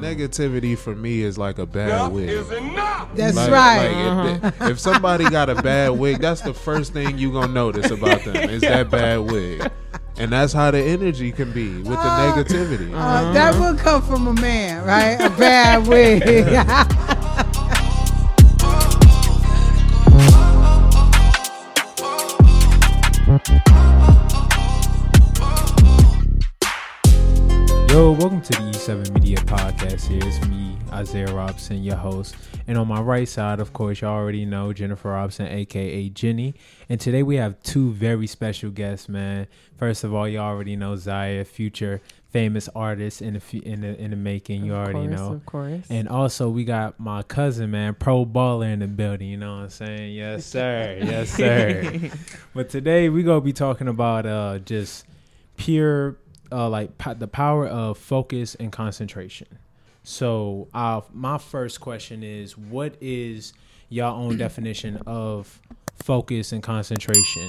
Negativity for me is like a bad wig. That's Like- right. like, if, if somebody got a bad wig, that's the first thing you gonna notice about them is that bad wig, and that's how the energy can be with the negativity. Uh, that will come from a man, right? A bad wig. Yo, welcome to the E7 Media Podcast. Here it's me, Isaiah Robson, your host. And on my right side, of course, you already know Jennifer Robson, aka Jenny. And today we have two very special guests, man. First of all, you already know Zaya, future famous artist in the in the in the making. You Of already course, know. Of course. And also we got my cousin, man, pro baller in the building. You know what I'm saying? Yes, sir. yes, sir. but today we gonna be talking about uh just pure uh like po- the power of focus and concentration. So uh my first question is, what is your own definition of focus and concentration?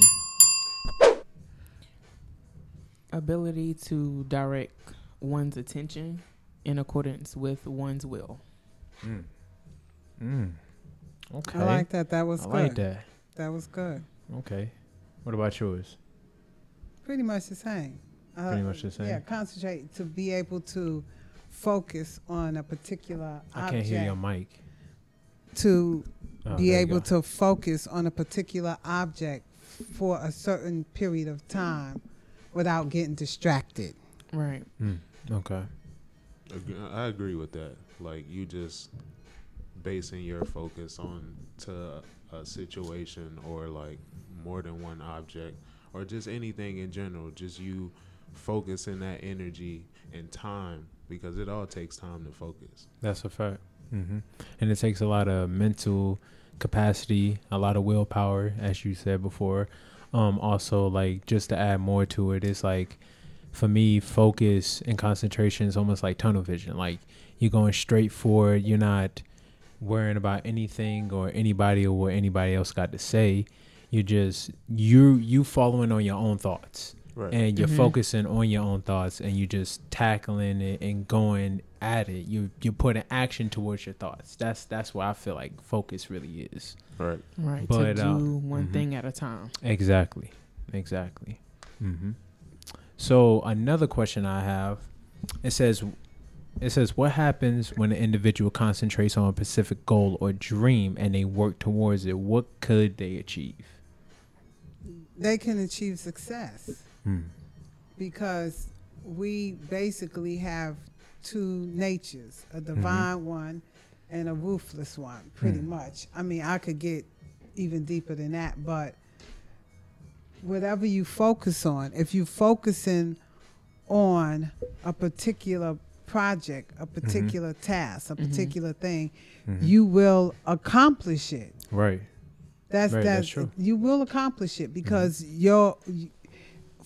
Ability to direct one's attention in accordance with one's will. Mm. Okay. I like that. That was I good. like that. That was good. Okay. What about yours? Pretty much the same. Uh, Pretty much the same. Yeah, concentrate to be able to focus on a particular I object. can't hear your mic. To Oh, be able to focus on a particular object for a certain period of time without getting distracted. Right. Mm, okay. I agree with that. Like you just basing your focus on to a situation or like more than one object or just anything in general. Just you focusing that energy and time because it all takes time to focus. That's a fact. hmm And it takes a lot of mental capacity, a lot of willpower, as you said before. Um, also, like just to add more to it, it's like for me, focus and concentration is almost like tunnel vision. Like you're going straight forward. You're not worrying about anything or anybody or what anybody else got to say. You're just you you following on your own thoughts Right. and you're Mhm. focusing on your own thoughts and you're just tackling it and going at it you you putting action towards your thoughts that's that's what i feel like focus really is right. Right. But, to uh, do one mhm. thing at a time. exactly exactly hmm so another question i have it says it says what happens when an individual concentrates on a specific goal or dream and they work towards it what could they achieve They can achieve success. Hmm. because we basically have two natures a divine one and a ruthless one pretty Mm. much i mean i could get even deeper than that but whatever you focus on if you're focusing on a particular project a particular task a Mhm. particular thing Mhm. you will accomplish it right that's Right, that's, that's true. you will accomplish it because your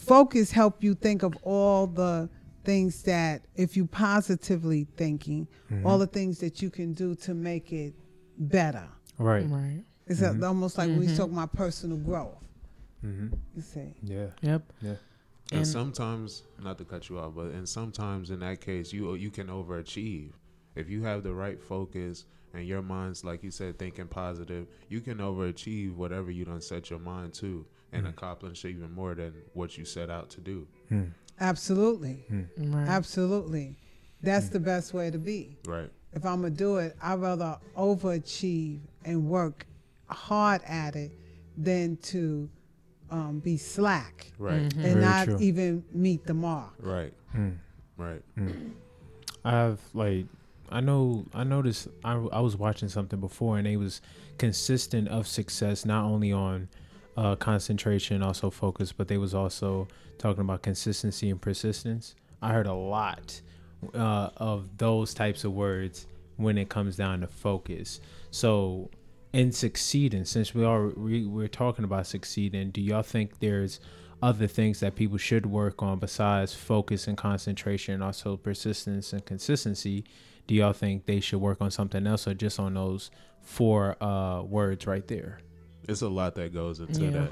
focus help you think of all the things that if you positively thinking all the things that you can do to make it better. Right. Right. it's a- Mhm. almost like when we Mhm. talk about personal growth. Hmm you see? Yeah. Yep. yeah. And, And- sometimes, not to cut you off, but and sometimes in that case, you you can overachieve. If you have the right focus and your mind's like you said, thinking positive. You can overachieve whatever you don't set your mind to and accomplish even more than what you set out to do. Hmm. absolutely Right. absolutely that's the best way to be Right. if i'm gonna do it i'd rather overachieve and work hard at it than to um, be slack Right. Mhm. and Very not true. even meet the mark. Right. Hmm. Right. I've like I know I noticed I I was watching something before and it was consistent of success not only on uh, concentration also focus but they was also talking about consistency and persistence. I heard a lot uh, of those types of words when it comes down to focus. So in succeeding, since we are we, we're talking about succeeding, do y'all think there's other things that people should work on besides focus and concentration, also persistence and consistency? Do y'all think they should work on something else or just on those four uh, words right there? It's a lot that goes into Yeah. that.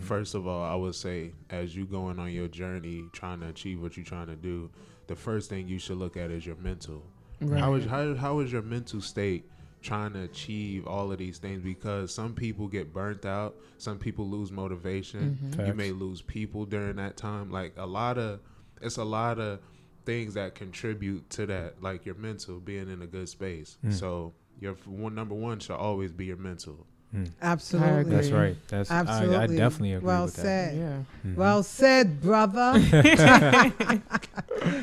First of all, I would say as you going on your journey trying to achieve what you're trying to do, the first thing you should look at is your mental. Right. How is how how is your mental state trying to achieve all of these things? Because some people get burnt out, some people lose motivation. Mhm. You may lose people during that time. Like a lot of it's a lot of things that contribute to that, like your mental being in a good space. Mm. So your one number one should always be your mental. Mm. Absolutely. agree. That's right. That's I, Absolutely. I definitely agree well with that. said. Yeah. Mhm. Well said, brother.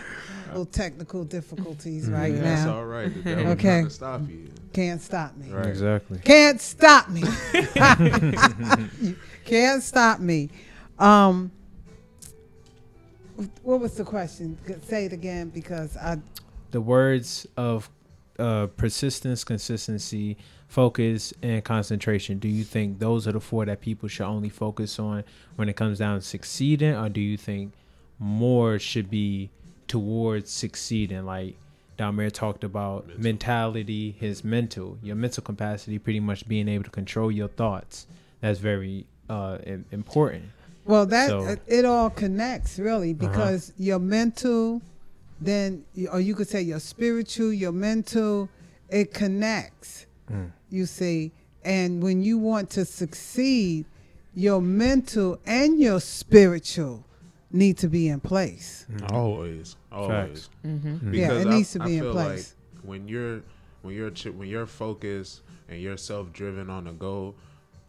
Little technical difficulties right Mhm. That's now. all right. The devil Okay. trying to stop you. Can't stop me. Right. exactly. Can't stop me. Can't stop me. Um, what was the question? Say it again because I. the words of uh, persistence, consistency, focus, and concentration. Do you think those are the four that people should only focus on when it comes down to succeeding, or do you think more should be towards succeeding? Like Dalmir talked about Mental. mentality, his mental, your mental capacity, pretty much being able to control your thoughts. That's very uh, important. Well, that So- Uh-huh. it, it all connects really because your mental, then or you could say your spiritual, your mental, it connects. Mm. You see, and when you want to succeed, your mental and your spiritual need to be in place. Always, always. Mm-hmm. Yeah, it I- needs to I be in feel place. Like when you're when you're ch- when you're focused and you're self driven on a goal,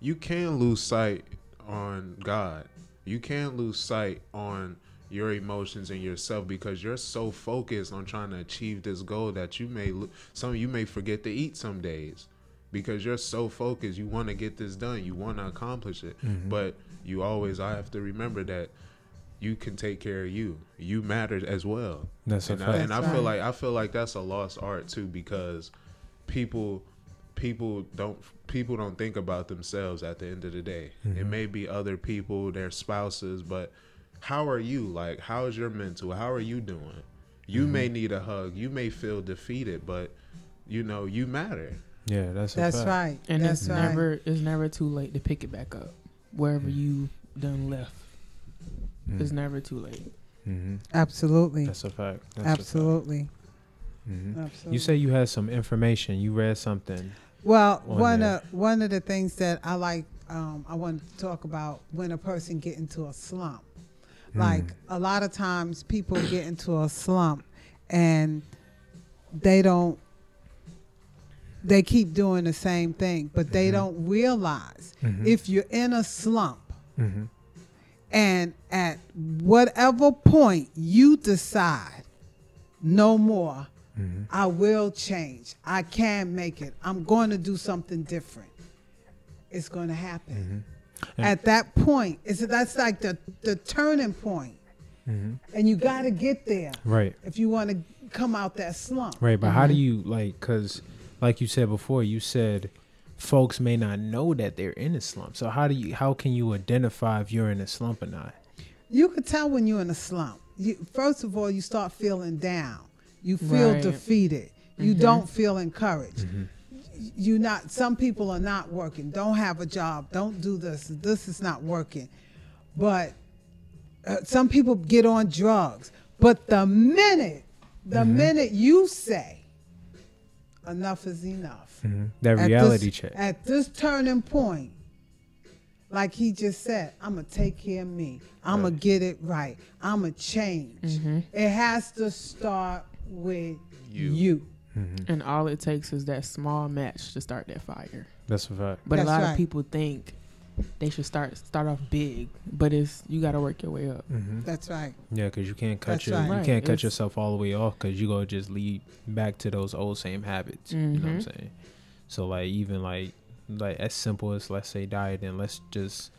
you can lose sight on God. You can't lose sight on your emotions and yourself because you're so focused on trying to achieve this goal that you may lo- some you may forget to eat some days because you're so focused you want to get this done you want to accomplish it Mhm. but you always i have to remember that you can take care of you you matter as well That's a and I, fact. and I feel right. like I feel like that's a lost art too because people people don't people don't think about themselves at the end of the day. It Mhm. may be other people, their spouses, but how are you? Like how's your mental? How are you doing? You Mm-hmm. may need a hug. You may feel defeated, but you know, you matter. Yeah, that's a That's fact. right. And That's it's right. never it's never too late to pick it back up wherever you done left. Mm. It's never too late. Mhm. Absolutely. That's a fact. That's a fact. Absolutely. Mhm. Absolutely. You say you had some information. You read something. Well, on one there. of one of the things that I like, um, I want to talk about when a person get into a slump. Like Mm. a lot of times, people get into a slump, and they don't. They keep doing the same thing, but they Mhm. don't realize Mhm. if you're in a slump, Mhm. and at whatever point you decide, no more, Mhm. I will change. I can make it. I'm going to do something different. It's going to happen. Mhm. At that point, it's that's like the the turning point, Mhm. and you got to get there Right. if you want to come out that slump. Right. But how do Mhm. you like? Because, like you said before, you said folks may not know that they're in a slump. So how do you? How can you identify if you're in a slump or not? You can tell when you're in a slump. You, first of all, you start feeling down. You feel Right. defeated. You Mhm. don't feel encouraged. Mhm. you not some people are not working don't have a job don't do this this is not working but uh, some people get on drugs but the minute the Mhm. minute you say enough is enough Mhm. That reality this, check. at this turning point like he just said i'm gonna take care of me i'm gonna get it right i'm gonna change Mm-hmm. it has to start with You. you. Mhm. And all it takes is that small match to start that fire. That's a fact. But That's a lot right. of people think they should start start off big, but it's you got to work your way up. Mhm. that's right Yeah, because you can't cut That's your right. you can't cut it's- yourself all the way off because you gonna just lead back to those old same habits. You know what I'm Mhm. saying? So like even like like as simple as let's say dieting, let's just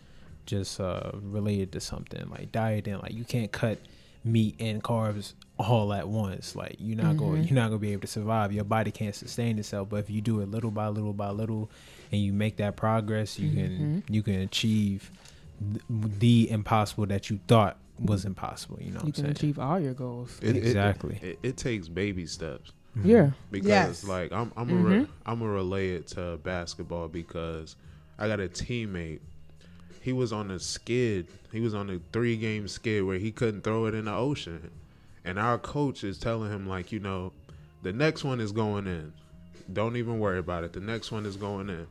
just uh relate it to something like dieting. Like you can't cut meat and carbs all at once. Like you're not going Mhm. you're not gonna be able to survive. Your body can't sustain itself. But if you do it little by little by little, and you make that progress, you can you can achieve th- the impossible that you thought was impossible. You know you I'm can saying? achieve all your goals. It- it- Exactly. It, it takes baby steps. Mhm. Yeah. because Yes. like I'm I'm a re-. I'm a relay it to basketball because I got a teammate. He was on a skid. He was on a three game skid where he couldn't throw it in the ocean, and our coach is telling him like you know, The next one is going in. Don't even worry about it. The next one is going in.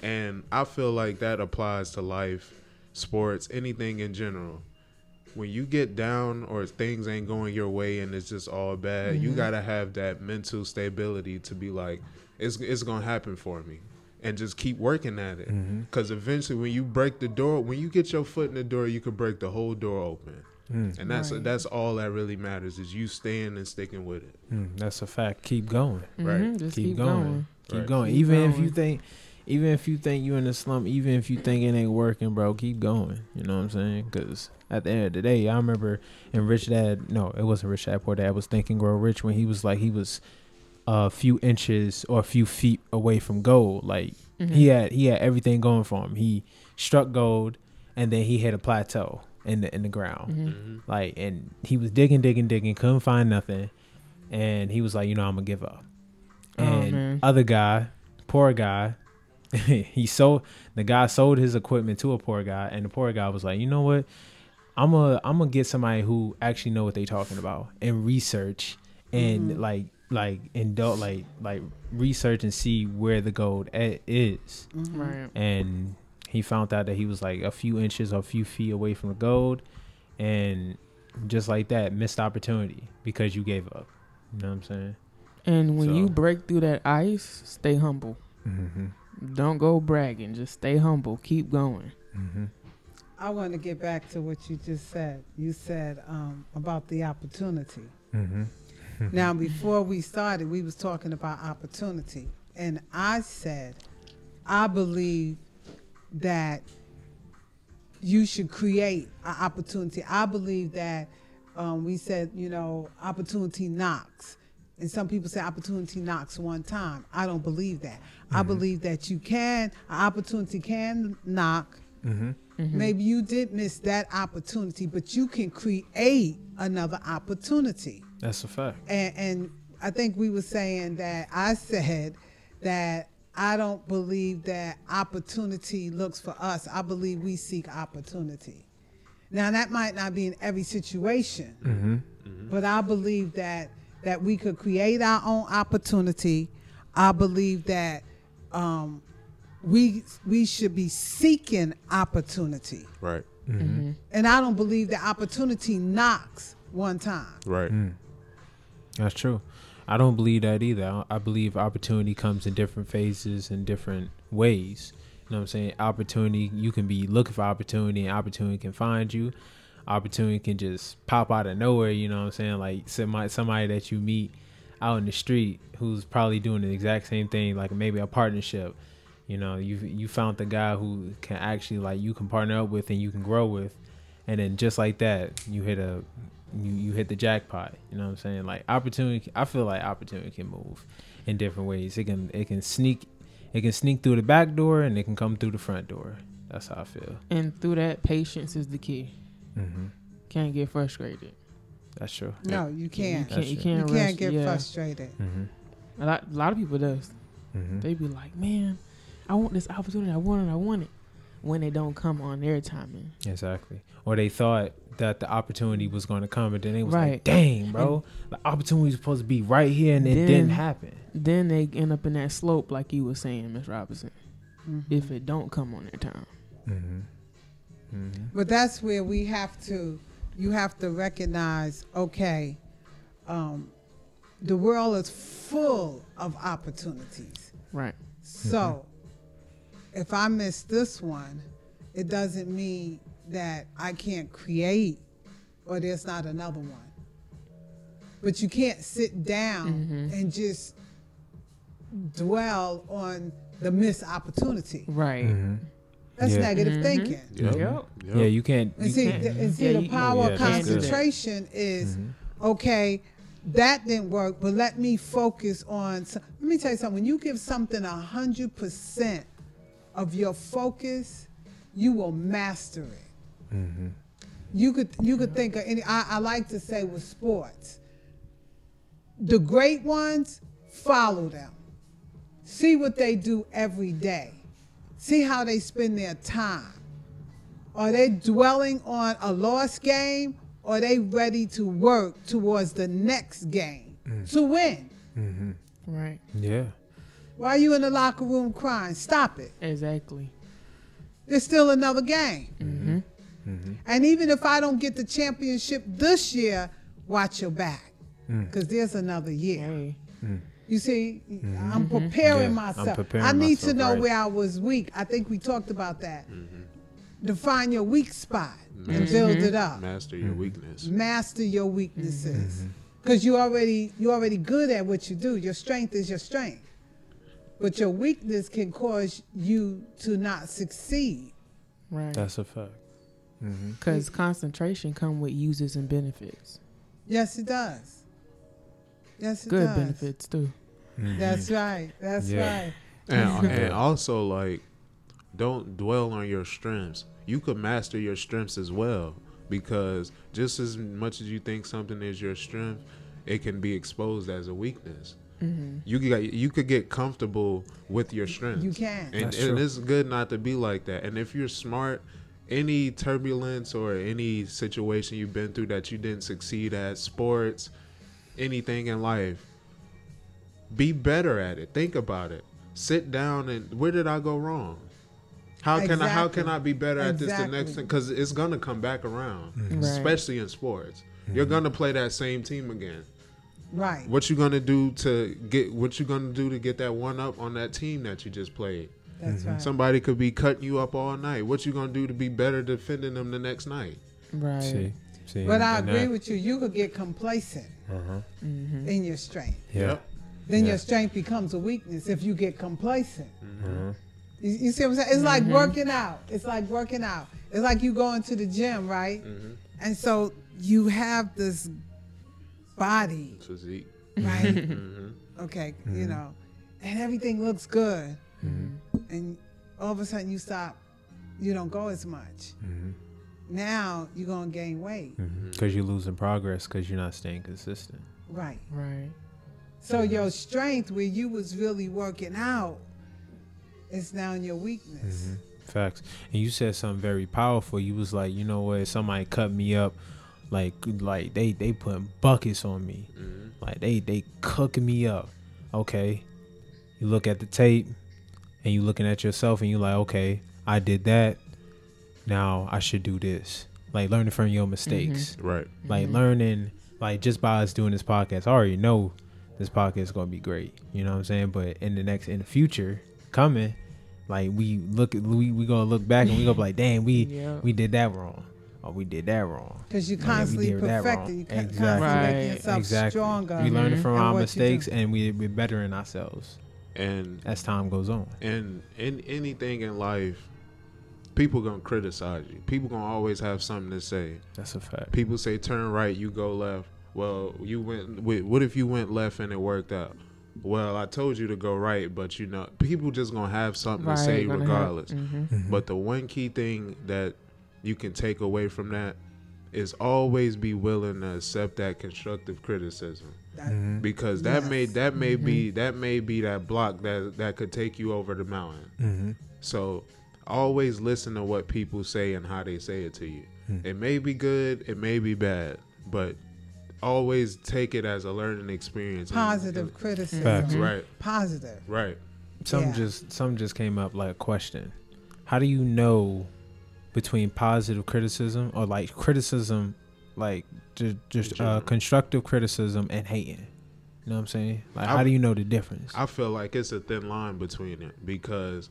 And I feel like that applies to life, sports, anything in general. When you get down or things ain't going your way and it's just all bad, you mm-hmm. gotta have that mental stability to be like, it's it's gonna happen for me, and just keep working at it. Because eventually, when you break the door, when you get your foot in the door, you can break the whole door open, Mm. and that's Right. that's all that really matters is you staying and sticking with it. Mm, that's a fact. Keep going. Right. Mhm, Just keep, keep, going. going. Keep Right. going. Keep even if you think, even if you think you in a slump, even if you think it ain't working, bro, keep going. You know what I'm saying? Because at the end of the day, I remember in Rich Dad. No, it wasn't Rich Dad Poor Dad. was Thinking and Grow Rich when he was like he was a few inches or a few feet away from gold. Like Mhm. he had he had everything going for him. He struck gold, and then he hit a plateau in the in the ground. Mhm. Mm-hmm. Like, and he was digging, digging, digging, couldn't find nothing, and he was like, you know, I'm gonna give up. Oh, And man. other guy, poor guy, he sold the guy sold his equipment to a poor guy, and the poor guy was like, you know what, I'm a I'm gonna get somebody who actually know what they talking about and research and Mhm. like like indul like like research and see where the gold a- is Mhm. Right. and he found out that he was like a few inches or a few feet away from the gold and just like that missed opportunity because you gave up you know what i'm saying And when you break through that ice, stay humble. mm-hmm. Don't go bragging. Just stay humble. Keep going. Mm-hmm. I want to get back to what you just said. You said um, about the opportunity. Mm-hmm. Now, before we started, we was talking about opportunity, and I said, I believe that you should create an opportunity. I believe that um, we said, you know, opportunity knocks, and some people say opportunity knocks one time. I don't believe that. I believe that you can, an opportunity can knock. Mm-hmm. Mhm. Maybe you did miss that opportunity, but you can create another opportunity that's a fact and, and I think we were saying that I said that I don't believe that opportunity looks for us. I believe we seek opportunity. Now that might not be in every situation, mm-hmm. but I believe that that we could create our own opportunity. I believe that um, we we should be seeking opportunity, Right, Mhm. and I don't believe that opportunity knocks one time. right, Mm. That's true. I don't believe that either. I- believe opportunity comes in different phases and different ways. You know what I'm saying? Opportunity, you can be looking for opportunity, and opportunity can find you. Opportunity can just pop out of nowhere. You know what I'm saying? Like somebody, somebody that you meet out in the street who's probably doing the exact same thing, like maybe a partnership. You know, you you found the guy who can actually like you can partner up with and you can grow with, and then just like that, you hit a you you hit the jackpot. You know what I'm saying? Like opportunity, I feel like opportunity can move in different ways. It can it can sneak, it can sneak through the back door and it can come through the front door. That's how I feel. And through that, patience is the key. Mm-hmm. Can't get frustrated. That's true. No, you You can't. can't. You can't, You can't get yeah. frustrated. Mm-hmm. A lot, a lot of people does. Mm-hmm. They be like, man, I want this opportunity. I want it. I want it. When they don't come on their timing. Exactly. Or they thought that the opportunity was going to come, and then they was like, "Dang, bro, the opportunity was supposed to be right here, and it Then- didn't happen." Then they end up in that slope, like you were saying, Miss Robinson. Mhm. If it don't come on their time. Mm-hmm. Mm-hmm. But that's where we have to, you have to recognize, okay, um, the world is full of opportunities. Right. So if I miss this one, it doesn't mean that I can't create or there's not another one. But you can't sit down Mhm. and just dwell on the missed opportunity. Right. Mm-hmm. That's Yeah. negative Mhm. thinking. Yep. Yep. Yep. Yeah, you can't. And you see, can't- th- and see Yeah, the you- power yeah, of that's concentration is Mhm. okay. That didn't work, but let me focus on. some- Let me tell you something. When you give something a hundred percent of your focus, you will master it. Mhm. You could you could think of any. I, I like to say with sports, the great ones follow them. See what they do every day. See how they spend their time. Are they dwelling on a lost game or are they ready to work towards the next game to win? Mm-hmm. Right. Yeah. Why are you in the locker room crying? Stop it. Exactly. There's still another game. Mm-hmm. Mm-hmm. And even if I don't get the championship this year, watch your back. Mm. Because there's another year. Hey. You see, I'm Mhm. preparing Yeah, I'm myself. preparing I need to know right. where I was weak. I think we talked about that. Mm-hmm. Define your weak spot and build it up. master your Mhm. weakness. Master your weaknesses. Mm-hmm. Because you already you already good at what you do. Your strength is your strength. But your weakness can cause you to not succeed. Right. That's a fact. Mm-hmm. Because concentration come with uses and benefits. Yes, it does. Yes, it Good does. benefits too. That's right. That's Yeah. right. And, and also like don't dwell on your strengths. You could master your strengths as well because just as much as you think something is your strength, it can be exposed as a weakness. Mm-hmm. You could you could get comfortable with your strengths. You can. and, and it's good not to be like that. And if you're smart, any turbulence or any situation you've been through that you didn't succeed at, sports, anything in life, be better at it. Think about it. Sit down and where did I go wrong? How can I how can I be better at this the next Exactly. time? Because it's gonna come back around, mm-hmm. Right. especially in sports. You're mm-hmm. gonna play that same team again. Right. What you gonna do to get? What you gonna do to get that one up on that team that you just played? That's right. Somebody could be cutting you up all night. What you gonna do to be better defending them the next night? Right. See, see. But I agree that- with you. You could get complacent Uh-huh. Mm-hmm. in your strength. Yeah. Then Yeah. your strength becomes a weakness if you get complacent. Uh-huh. You, you see what I'm saying? It's like Mhm. working out. It's like working out. It's like you going to the gym, right? Mm-hmm. And so you have this body, Physique. right? Mm-hmm. okay, you know, and everything looks good. Mm-hmm. And all of a sudden you stop, you don't go as much. Mm-hmm. Now you're going to gain weight. Because you're losing progress because you're not staying consistent. Right. Right. So your strength, where you was really working out, is now in your weakness. Mhm. Facts. And you said something very powerful. You was like, you know what? Somebody cut me up, like like they they putting buckets on me, Mm-hmm. like they they cooking me up. Okay, you look at the tape, and you looking at yourself, and you like, okay, I did that. Now I should do this. Like learning from your mistakes. Right. Like Mhm. learning, like just by us doing this podcast, I already know this podcast is gonna be great. You know what I'm saying? But in the next, in the future, coming, like we look, at we we gonna look back and we gonna be like, damn, we Yeah. we did that wrong, or we did that wrong. Because you constantly did that perfecting, you con- Exactly. constantly making Right. yourself exactly. stronger. We learning Mhm. from our mistakes and we we bettering ourselves And as time goes on. and in anything in life, people gonna criticize you. People gonna always have something to say. That's a fact. People say turn right, you go left. Well, you went. Wait, what if you went left and it worked out? Well, I told you to go right, but you know, people just gonna have something to say gonna have- regardless. mhm. But the one key thing that you can take away from that is always be willing to accept that constructive criticism That- Mhm. because that may that may be that may be that block that that could take you over the mountain. Mhm. So always listen to what people say and how they say it to you. Hmm. It may be good, it may be bad, but always take it as a learning experience. and- Positive and- criticism. Facts. Right, Positive. right. Some Yeah. just some just came up like a question. How do you know between positive criticism or like criticism, like just just uh, constructive criticism and hating? You know what I'm saying? Like, how do you know the difference? I feel like it's a thin line between it because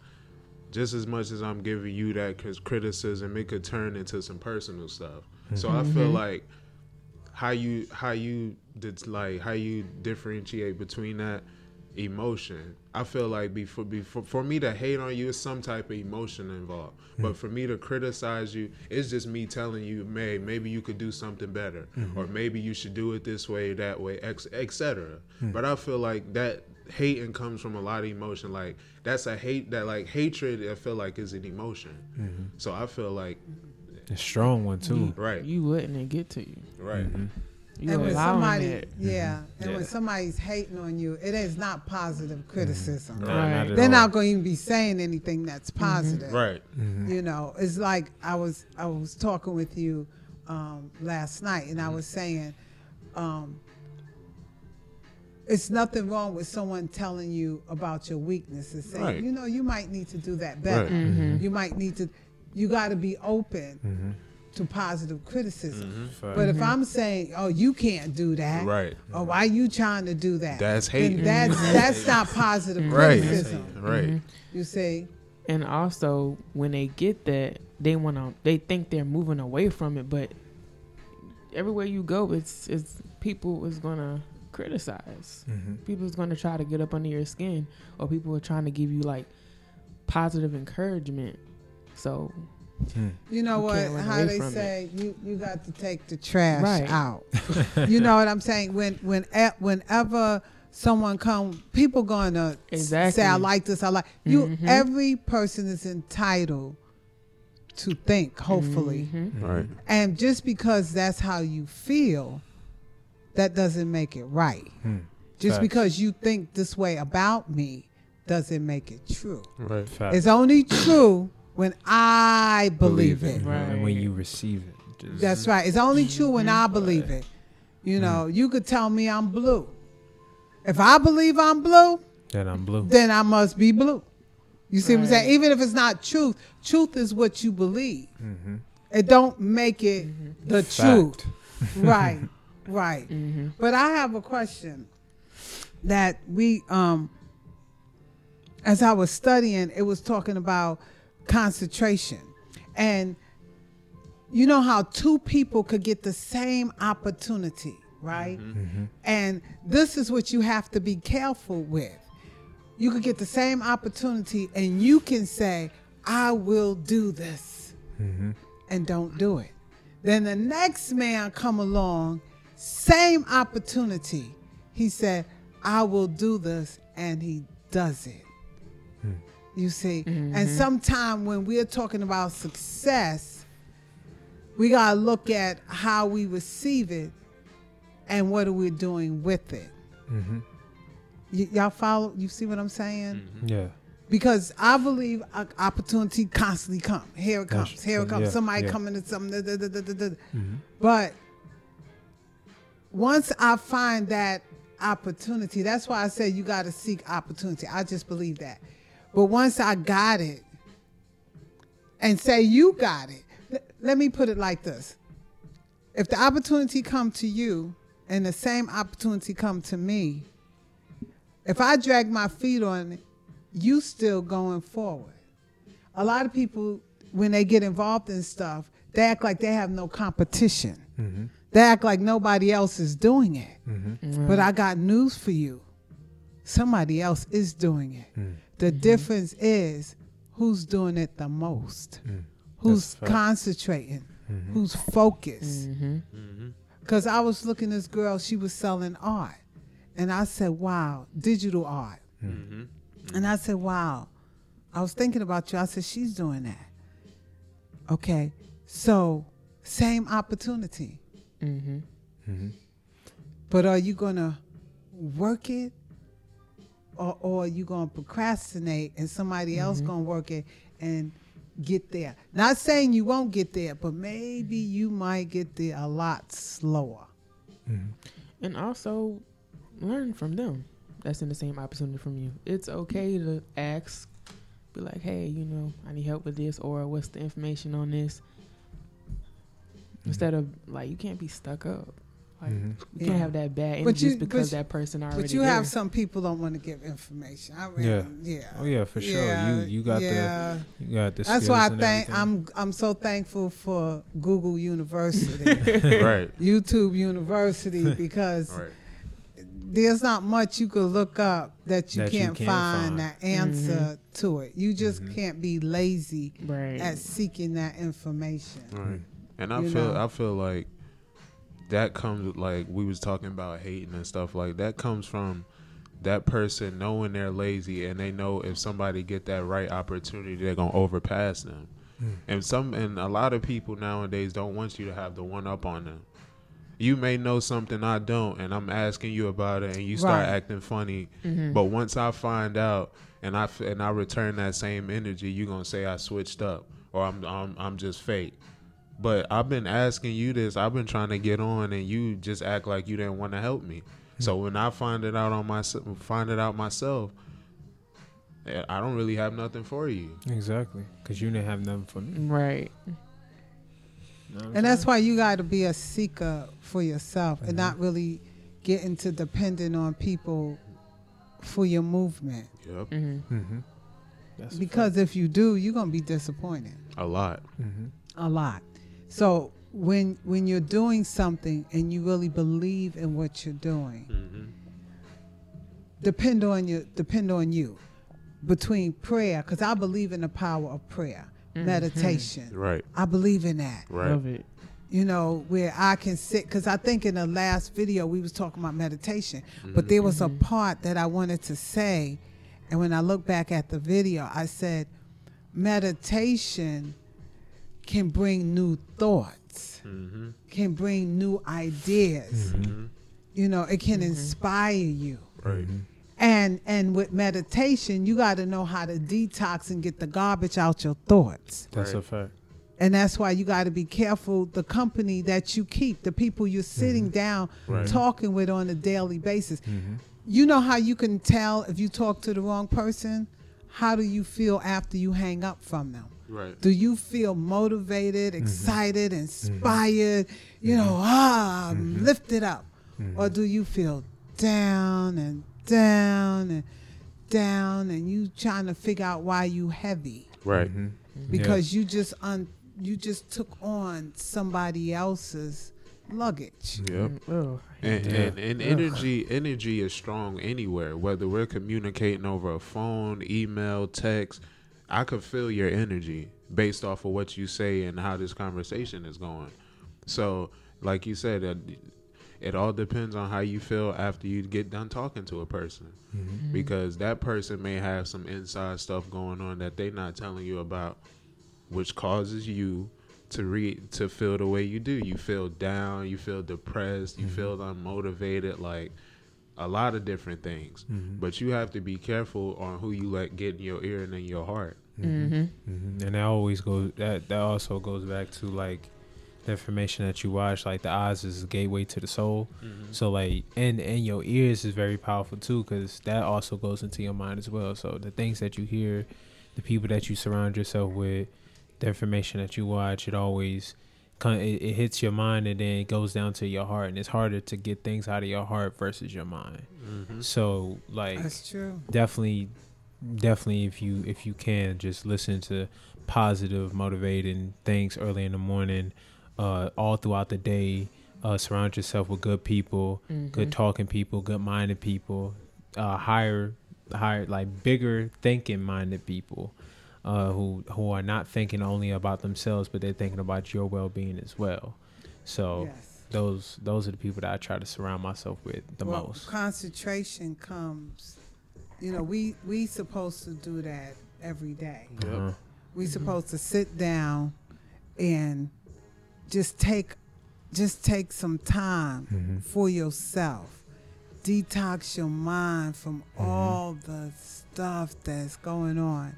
just as much as I'm giving you that criticism, it could turn into some personal stuff. So I feel Mhm. like how you how you did like how you differentiate between that emotion. I feel like before before for me to hate on you is some type of emotion involved. But hmm. for me to criticize you, it's just me telling you, May, maybe you could do something better, hmm. or maybe you should do it this way, that way, etc. Hmm. But I feel like that hating comes from a lot of emotion. Like that's a hate that like hatred. I feel like is an emotion. So I feel like a strong one too. right, You wouldn't it get to you. right. Mm-hmm. You and when somebody, it. yeah, and Yeah. when somebody's hating on you, it is not positive criticism. Nah, Right. not They're all. not going to even be saying anything that's positive. Right. Mhm. You know, it's like I was I was talking with you um, last night, and I was saying, um, it's nothing wrong with someone telling you about your weaknesses, saying, Right. you know, you might need to do that better. Right. Mm-hmm. You might need to. You got to be open Mm-hmm. To positive criticism. Mm-hmm. But if I'm saying, "Oh, you can't do that," Right. or "Why you trying to do that?" That's hate. that's that's not positive Right. criticism. Right. You see, And also, when they get that, they want to. They think they're moving away from it, but everywhere you go, it's it's people is gonna criticize. Mm-hmm. People is gonna try to get up under your skin, or people are trying to give you like positive encouragement. So you know You what? How they from it. say you you got to take the trash Right. out. you know what I'm saying? When when whenever someone come, people gonna s- say, "I like this. I like you." Mhm. Every person is entitled to think. Hopefully. Mhm. Right. And just because that's how you feel, that doesn't make it right. Hmm. Just Facts. because you think this way about me doesn't make it true. Right. Facts. It's only true when I believe, Believe it. it. Mhm. And when you receive it. Just, That's right. It's only true when I believe it. You know, you could tell me I'm blue. If I believe I'm blue, Then I'm blue. then I must be blue. You see what I'm saying? Even if it's not truth, truth is what you believe. Mm-hmm. It don't make it the truth. Right right Mm-hmm. but i have a question that we um as i was studying it was talking about concentration and you know how two people could get the same opportunity right Mm-hmm. and this is what you have to be careful with you could get the same opportunity and you can say i will do this Mm-hmm. and don't do it. Then the next man come along, same opportunity. He said, "I will do this," and he does it. You see, and sometimes when we're talking about success, we gotta look at how we receive it and what are we doing with it. Mm-hmm. Y- y'all follow? You see what I'm saying? Yeah. because I believe a- opportunity constantly come. Here it That's- comes. Here it comes. yeah, Somebody yeah. coming to something. da, da, da, da, da, da. Mm-hmm. But once I find that opportunity, that's why I said you got to seek opportunity. I just believe that. But once I got it, and say you got it, l- let me put it like this: If the opportunity come to you, and the same opportunity come to me, if I drag my feet on it, you still going forward. A lot of people, when they get involved in stuff, they act like they have no competition. Mm-hmm. They act like nobody else is doing it. Mm-hmm. But I got news for you. Somebody else is doing it. Mm. The difference is who's doing it the most, Mm. who's That's a fact. concentrating, Mhm. who's focused. Mm-hmm. Mm-hmm. Because I was looking at this girl, she was selling art. And I said, wow, digital art. Mm-hmm. And I said, wow. I was thinking about you. I said, she's doing that. Okay. So, same opportunity. Mm-hmm. Mm-hmm. But are you going to work it? Or, or are you going to procrastinate and somebody else mm-hmm. going to work it and get there? Not saying you won't get there, but maybe mm-hmm. you might get there a lot slower. Mm-hmm. And also learn from them. That's in the same opportunity from you. It's okay to ask, be like, hey, you know, I need help with this, or what's the information on this? Mm-hmm. Instead of like, you can't be stuck up. Like, Mhm. you can't Yeah. have that bad But energy just because but- that person already. But you there. have some people don't want to give information. I mean, Yeah. yeah. Oh yeah, for sure. Yeah, you you got yeah. the you got the. That's why I and think everything. I'm I'm so thankful for Google University, right. YouTube University, because Right. there's not much you could look up that you That can't can't find find. that answer Mhm. to it. You just Mhm. can't be lazy right. at seeking that information. Right. And I You feel know. I feel like that comes like we was talking about hating and stuff like that comes from that person knowing they're lazy and they know if somebody get that right opportunity they're gonna overpass them. Mm. And some and a lot of people nowadays don't want you to have the one up on them. You may know something I don't and I'm asking you about it and you start Right. acting funny. Mhm. But once I find out and I f- and I return that same energy, you're gonna say I switched up or I'm I'm I'm just fake. But I've been asking you this. I've been trying to get on, and you just act like you didn't want to help me. So when I find it out on myself, find it out myself, eh, I don't really have nothing for you. Exactly, because you didn't have nothing for me. Right. You know what I'm And that's why you got to be a seeker for yourself and Mhm. not really get into depending on people for your movement. Yep, Mm-hmm. Mhm. That's Because if you do, you're going to be disappointed a lot. fact. Mhm. a lot. So when when you're doing something and you really believe in what you're doing, hmm depend on you depend on you between prayer because I believe in the power of prayer, Mhm. meditation. Right, I believe in that. right. Love it. you know where i can sit because i think in the last video we was talking about meditation but Mhm. there was a Mhm. part that i wanted to say and when i look back at the video i said meditation can bring new thoughts hmm can bring new ideas Mhm. hmm you know it can Mhm. inspire you Right. And and with meditation you got to know how to detox and get the garbage out your thoughts That's a fact. and that's why you got to be careful the company that you keep the people you're sitting down Right. talking with on a daily basis Mhm. you know how you can tell if you talk to the wrong person how do you feel after you hang up from them Right. do you feel motivated mm-hmm. excited mm-hmm. inspired you know mm-hmm. ah I'm lifted up or do you feel down and down and down and you trying to figure out why you heavy Right. Because you just un you just took on somebody else's luggage. Yep. Mm, oh, And, Yeah. and, and energy energy is strong anywhere, whether we're communicating over a phone, email, text. I could feel your energy based off of what you say and how this conversation is going. So, like you said, it, it all depends on how you feel after you get done talking to a person, Mhm. because that person may have some inside stuff going on that they're not telling you about, which causes you to read to feel the way you do. You feel down, you feel depressed, you Mhm. feel unmotivated, like a lot of different things. Mhm. But you have to be careful on who you let get in your ear and in your heart. Mm-hmm. hmm And that always goes that that also goes back to like the information that you watch. Like the eyes is a gateway to the soul. So like and and your ears is very powerful too because that also goes into your mind as well. So the things that you hear, the people that you surround yourself with, the information that you watch, it always kind it, it hits your mind and then it goes down to your heart and it's harder to get things out of your heart versus your mind. Mm-hmm. So like That's true. definitely definitely if you if you can just listen to positive motivating things early in the morning uh all throughout the day uh surround yourself with good people Mm-hmm. good talking people good minded people uh higher higher like bigger thinking minded people uh who who are not thinking only about themselves but they're thinking about your well-being as well so Yes. those those are the people that i try to surround myself with the well, most concentration comes. You know, we we supposed to do that every day. Yep. Uh-huh. We Mhm. supposed to sit down and just take just take some time Mhm. for yourself. Detox your mind from Mhm. all the stuff that's going on.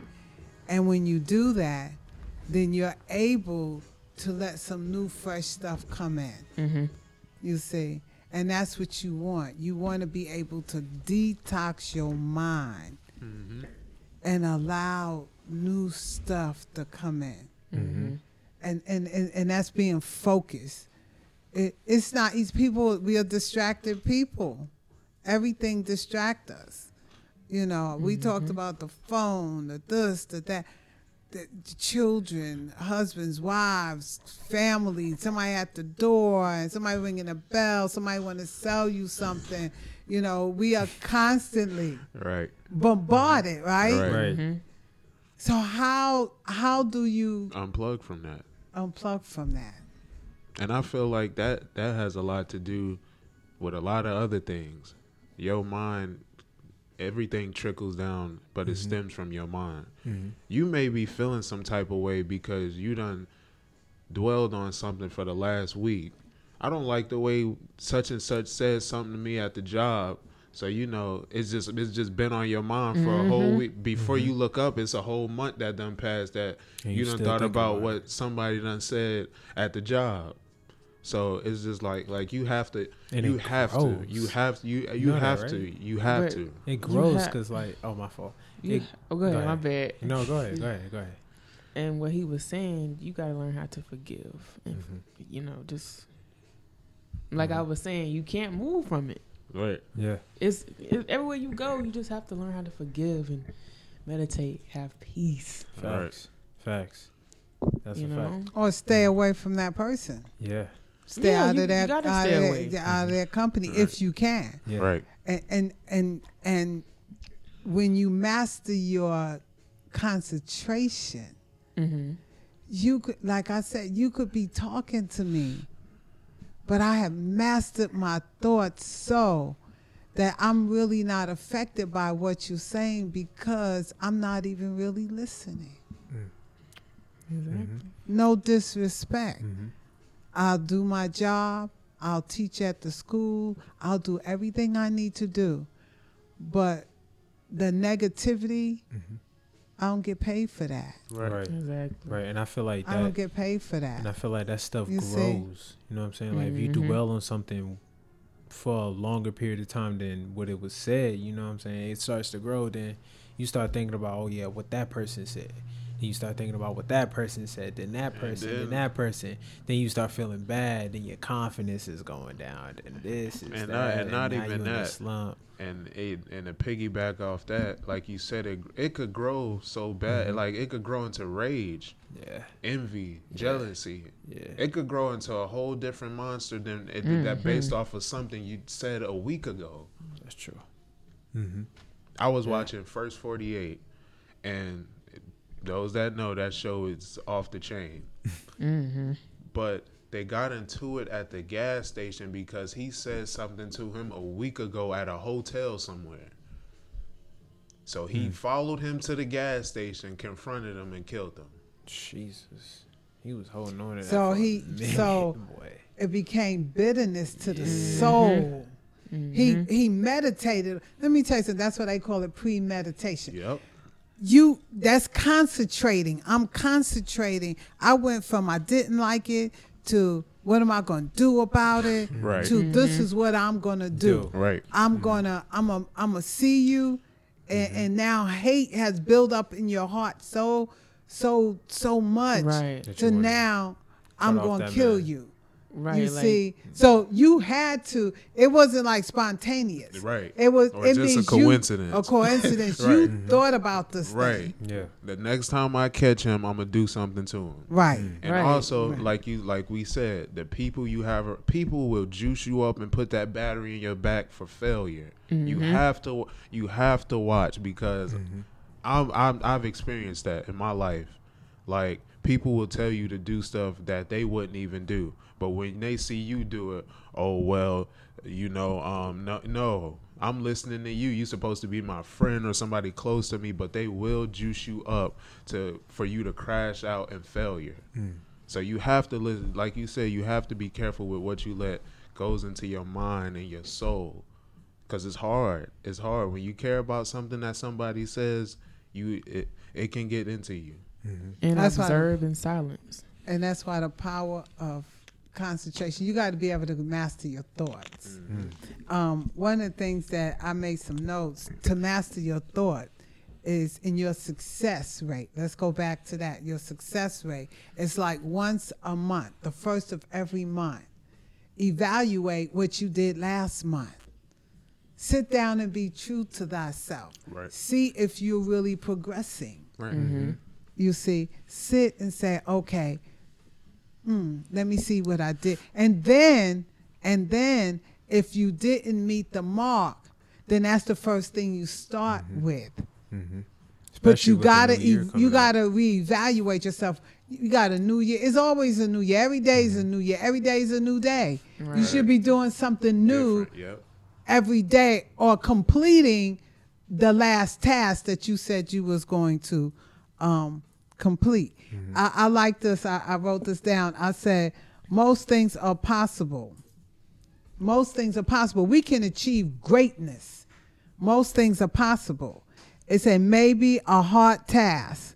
And when you do that, then you're able to let some new fresh stuff come in. Mm-hmm. You see? And that's what you want. You want to be able to detox your mind Mm-hmm. and allow new stuff to come in. Mm-hmm. And and, and, and that's being focused. It, it's not these people we are distracted people. Everything distract us. You know, we talked Mhm. about the phone, the this, the that, the children, husbands, wives, family, somebody at the door, and somebody ringing a bell, somebody want to sell you something. You know, we are constantly Right. bombarded, right? Right. Right. Mm-hmm. So how how do you Unplug from that. unplug from that? And I feel like that that has a lot to do with a lot of other things. Your mind, everything trickles down, but it Mhm. stems from your mind. Mhm. You may be feeling some type of way because you done dwelled on something for the last week. I don't like the way such and such says something to me at the job. So you know, it's just it's just been on your mind for a whole week. Before Mhm. you look up, it's a whole month that done passed that And you done thought think about what somebody done said at the job. So it's just like like you have to And you it have to you have you you know that, have right? to you have But- to It grows ha- because like oh my fault. You, It- oh, go ahead, go my ahead. bad. No, go ahead, go ahead, go ahead. And what he was saying, you got to learn how to forgive. And, Mhm. you know, just like I Mhm. was saying, you can't move from it. right. Yeah, It's it, everywhere you go, you just have to learn how to forgive and meditate, have peace. Right. facts, facts. That's you a know, fact. Or stay away from that person. Yeah, Stay Yeah, out you- of that gotta out, stay of away. their, out of their company Right. if you can. yeah, Right. And and and and when you master your concentration, mm-hmm. you could like I said, you could be talking to me, but I have mastered my thoughts so that I'm really not affected by what you're saying because I'm not even really listening. exactly. Mhm. No disrespect. Mhm. I'll do my job. I'll teach at the school. I'll do everything I need to do. But the negativity, Mhm. I don't get paid for that. Right. right, Exactly. right. And I feel like that, I don't get paid for that. and I feel like that stuff You see? grows. You know what I'm saying? Like if you do Mhm. well on something for a longer period of time than what it was said, you know what I'm saying? It starts to grow. Then you start thinking about, oh yeah, what that person said. Then you start thinking about what that person said, then that person, then, then- that person. Then you start feeling bad. Then your confidence is going down. And this is And that. not- and not now even you in a that. slump. And it, and to piggyback off that, like you said, it it could grow so bad, Mhm. like it could grow into rage, Yeah, envy, Yeah. jealousy. yeah. It could grow into a whole different monster than it, that based off of something you said a week ago. That's true. Mm-hmm. I was Yeah. watching First 48, and those that know that show is off the chain. Mm-hmm. But they got into it at the gas station because he said something to him a week ago at a hotel somewhere. So he Hmm. followed him to the gas station, confronted him, and killed him. Jesus, he was holding on to that. So he- minute, so- boy. It became bitterness to the Mhm. soul. He Mm-hmm. he meditated. Let me tell you something. That's what they call it premeditation. Yep. You that's concentrating i'm concentrating i went from i didn't like it to what am i going to do about it Right. to this mm-hmm. is what i'm going to do Do. Right. i'm going to i'm a i'm going to see you and, and now hate has built up in your heart so so so much Right. To now i'm going to kill man. you Right. you like, see so you had to it wasn't like spontaneous Right. it was Or it just a means coincidence. you, a coincidence Right. you Mhm. thought about this thing. Right. Yeah. The next time I catch him, I'm gonna do something to him. Right. And Right. also, Right. like you, like we said, the people you have, people will juice you up and put that battery in your back for failure. You Mhm. have to, you have to watch because Mm-hmm. I'm, I'm, I've experienced that in my life. Like people will tell you to do stuff that they wouldn't even do, but when they see you do it, oh well, you know, um, no, no. I'm listening to you. You're supposed to be my friend or somebody close to me, but they will juice you up to for you to crash out in failure. Mm. So you have to listen, like you said, you have to be careful with what you let goes into your mind and your soul, because it's hard. It's hard when you care about something that somebody says. You it it can get into you. Mm-hmm. and That's why- observe in silence. And that's why the power of concentration, you got to be able to master your thoughts. Mm. Um, one of the things that I made some notes to master your thought is in your success rate. Let's go back to that. Your success rate is like once a month, the first of every month. Evaluate what you did last month. Sit down and be true to thyself. Right. See if you're really progressing. Right. Mm-hmm. you see, sit and say, okay, hmm, let me see what I did. And then, and then if you didn't meet the mark, then that's the first thing you start with. Mm-hmm. But you gotta, ev- you gotta reevaluate yourself. You got a new year. It's always a new year. Every day is a new year. Every day is a new day. You should be doing something new Yep. every day or completing the last task that you said you was going to um, complete. Mm-hmm. I, I like this. I, I wrote this down. I said, most things are possible. Most things are possible. We can achieve greatness. Most things are possible. It's a maybe a hard task,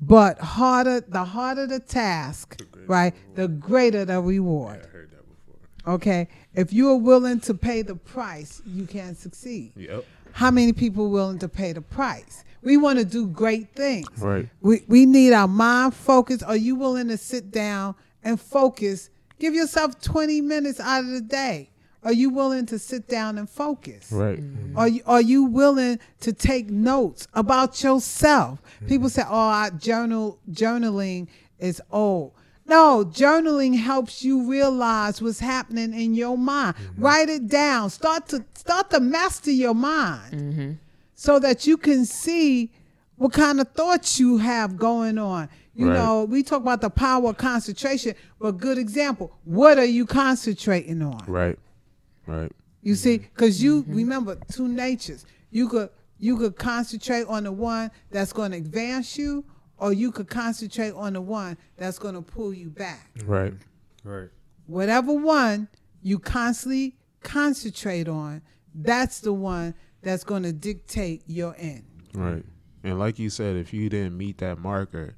but harder the harder the task, greater right? the The greater the reward. I heard that before. Okay, if you are willing to pay the price, you can succeed. Yep. How many people are willing to pay the price? We want to do great things. Right. We we need our mind focused. Are you willing to sit down and focus? Give yourself 20 minutes out of the day. Are you willing to sit down and focus? Right. Are you are you willing to take notes about yourself? People say, "Oh, I journal journaling is old." No, journaling helps you realize what's happening in your mind. Mm-hmm. Write it down. Start to start to master your mind, mm-hmm. So that you can see what kind of thoughts you have going on. You Right. know, we talk about the power of concentration, but good example. What are you concentrating on? Right. Right. You see, mm-hmm. because you mm-hmm. remember two natures. You could you could concentrate on the one that's going to advance you, or you could concentrate on the one that's going to pull you back. Right. Right. Whatever one you constantly concentrate on, that's the one that's going to dictate your end. Right. And like you said, if you didn't meet that marker,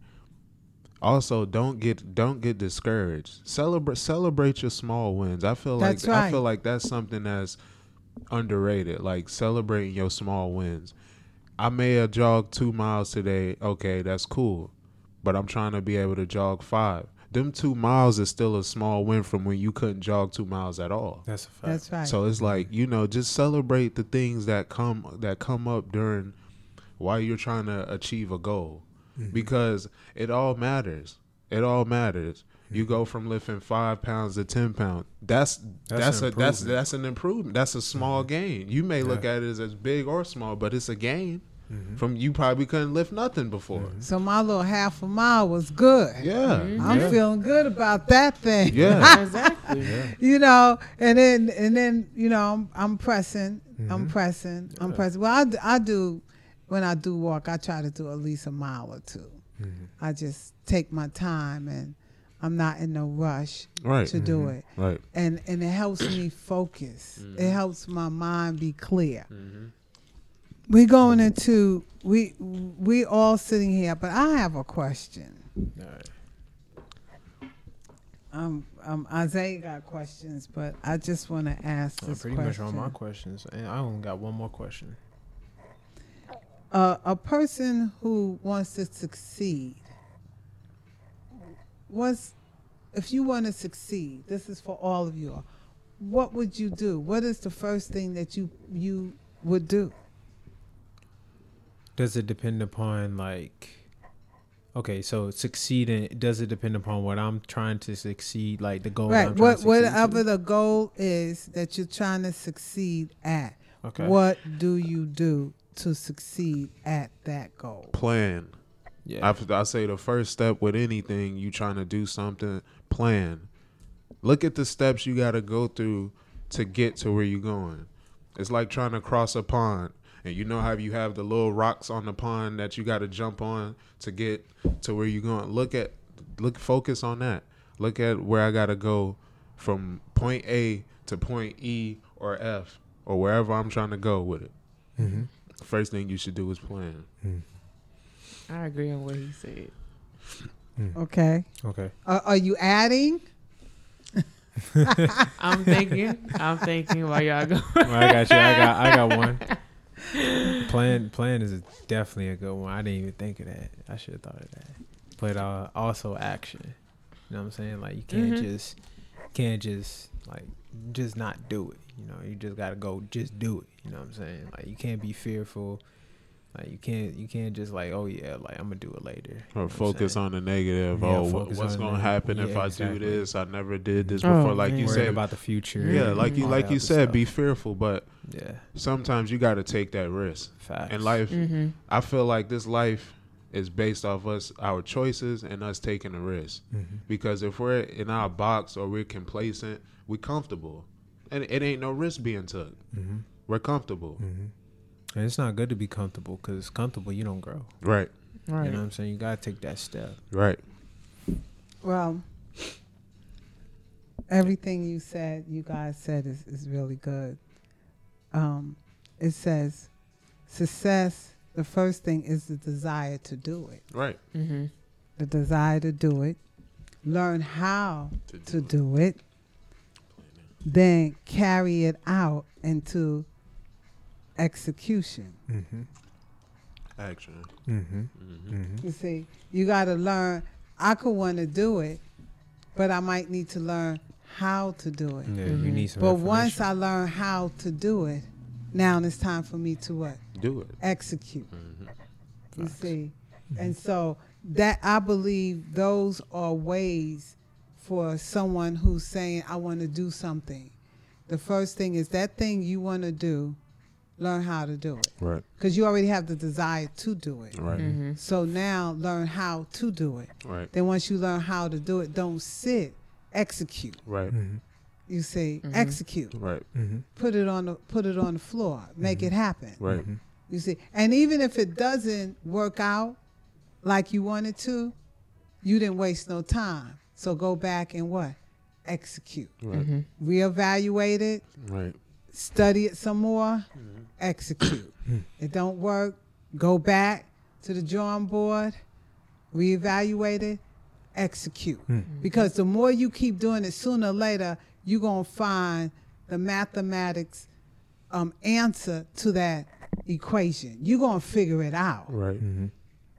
also don't get don't get discouraged. Celebrate celebrate your small wins. I feel like right. I feel like that's something that's underrated. Like celebrating your small wins. I may have jogged two miles today. Okay, that's cool. But I'm trying to be able to jog five. Them two miles is still a small win from when you couldn't jog two miles at all. That's a fact. That's right. So it's like you know, just celebrate the things that come that come up during while you're trying to achieve a goal, Mm-hmm. because it all matters. It all matters. You go from lifting five pounds to ten pounds. That's That's that's, a that's that's an improvement. That's a small gain. You may look at it as, as big or small, but it's a gain Mm-hmm. from you probably couldn't lift nothing before. so my little half a mile was good. Yeah, I'm yeah. feeling good about that thing. yeah, exactly. you know, and then and then you know I'm, I'm pressing, I'm Mm-hmm. pressing, I'm pressing. Well, I, I do when I do walk, I try to do at least a mile or 2 Mm-hmm. I just take my time and I'm not in no rush right, to do it, right. and and it helps me focus. Mm-hmm. It helps my mind be clear. We going into we we all sitting here, but I have a question. All right. Um, um, Isaiah got questions, but I just want to ask this pretty question. much all my questions, and I only got one more question. uh, a person who wants to succeed what's if you want to succeed this is for all of you what would you do what is the first thing that you you would do Does it depend upon like? Okay, so succeeding does it depend upon what I'm trying to succeed, like the goal? right what to succeed to? whatever the goal is that you're trying to succeed at Okay. what do you do to succeed at that goal Plan. Yeah. I, I say the first step with anything you trying to do something plan look at the steps you got to go through to get to where you're going it's like trying to cross a pond and you know how you have the little rocks on the pond that you got to jump on to get to where you're going look at look focus on that look at where i got to go from point a to point e or f or wherever i'm trying to go with it hmm first thing you should do is plan I agree on what he said. okay Okay. uh, are you adding I'm thinking. I'm thinking while y'all go. Well, I got you. I got. I got one. Plan. Plan is definitely a good one. I didn't even think of that. I should have thought of that. But uh, also action. You know what I'm saying? Like you can't Mhm. just can't just like just not do it. You know, you just gotta go just do it. You know what I'm saying? Like you can't be fearful. Like you can't you can't just like oh yeah like I'm gonna do it later. Or focus on the negative. Yeah, oh, what's gonna neg- happen if yeah, I exactly. do this? I never did this Oh, before. like you man. worried said, about the future. yeah, like you like you said, stuff. be fearful, but yeah sometimes you got to take that risk. facts. And life, Mm-hmm. I feel like this life is based off us, our choices, and us taking a risk. Mhm. Because if we're in our box or we're complacent, we're comfortable, and it ain't no risk being took. Mhm. We're comfortable, hmm And it's not good to be comfortable because it's comfortable you don't grow. right? Right. You know what I'm saying? You gotta take that step. Right. Well, everything you said, you guys said is, is really good. Um, it says success, the first thing is the desire to do it. Right. mm-hmm. The desire to do it. Learn how to do it. then carry it out into execution. Mm-hmm. Action. Mm-hmm. hmm Mm-hmm. You see, you got to learn. I could want to do it, but I might need to learn how to do it. Yeah, you need some. But once. I learn how to do it, now it's time for me to what? Do it. Execute. hmm You Facts. see, and so that I believe those are ways for someone who's saying, "I want to do something." The first thing is that thing you want to do, learn how to do it, Right. because you already have the desire to do it. Right. Mm-hmm. So now learn how to do it. Right. Then once you learn how to do it, don't sit, execute. Right. Mm-hmm. You see, Mhm. execute. Right. Mm-hmm. Put it on the put it on the floor. Make it happen. Right. You see, and even if it doesn't work out like you wanted to, you didn't waste no time. So go back and what? Execute. Right. Mm-hmm. Reevaluate it. Right. Study it some more. Execute. it don't work. Go back to the drawing board. Reevaluate it. Execute. Because the more you keep doing it, sooner or later you're gonna find the mathematics um, answer to that equation. You're gonna figure it out. Right. Mm-hmm.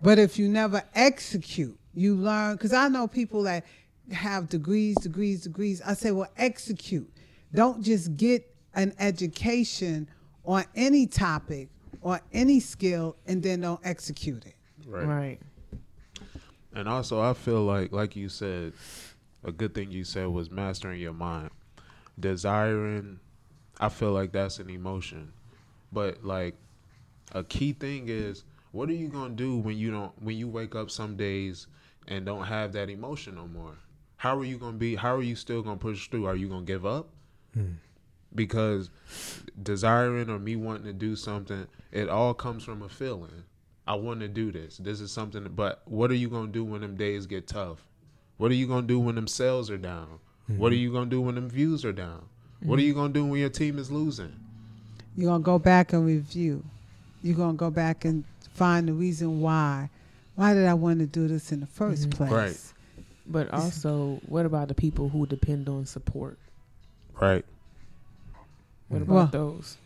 But if you never execute, you learn. Because I know people that have degrees, degrees, degrees. I say, well, execute. Don't just get an education on any topic or any skill and then don't execute it. Right. Right. And also, I feel like, like you said, a good thing you said was mastering your mind. Desiring, I feel like that's an emotion, but like a key thing is, what are you gonna do when you don't, when you wake up some days and don't have that emotion no more? How are you gonna be? How are you still gonna push through? Are you gonna give up? Hmm. Because desiring or me wanting to do something, it all comes from a feeling. I want to do this. This is something. But what are you gonna do when them days get tough? What are you gonna do when them sales are down? What are you gonna do when them views are down? What are you gonna do when your team is losing? You're going to go back and review. You're going to go back and find the reason why. Why did I want to do this in the 1st Mhm. place? Right. But also, what about the people who depend on support? Right. What about Well- those?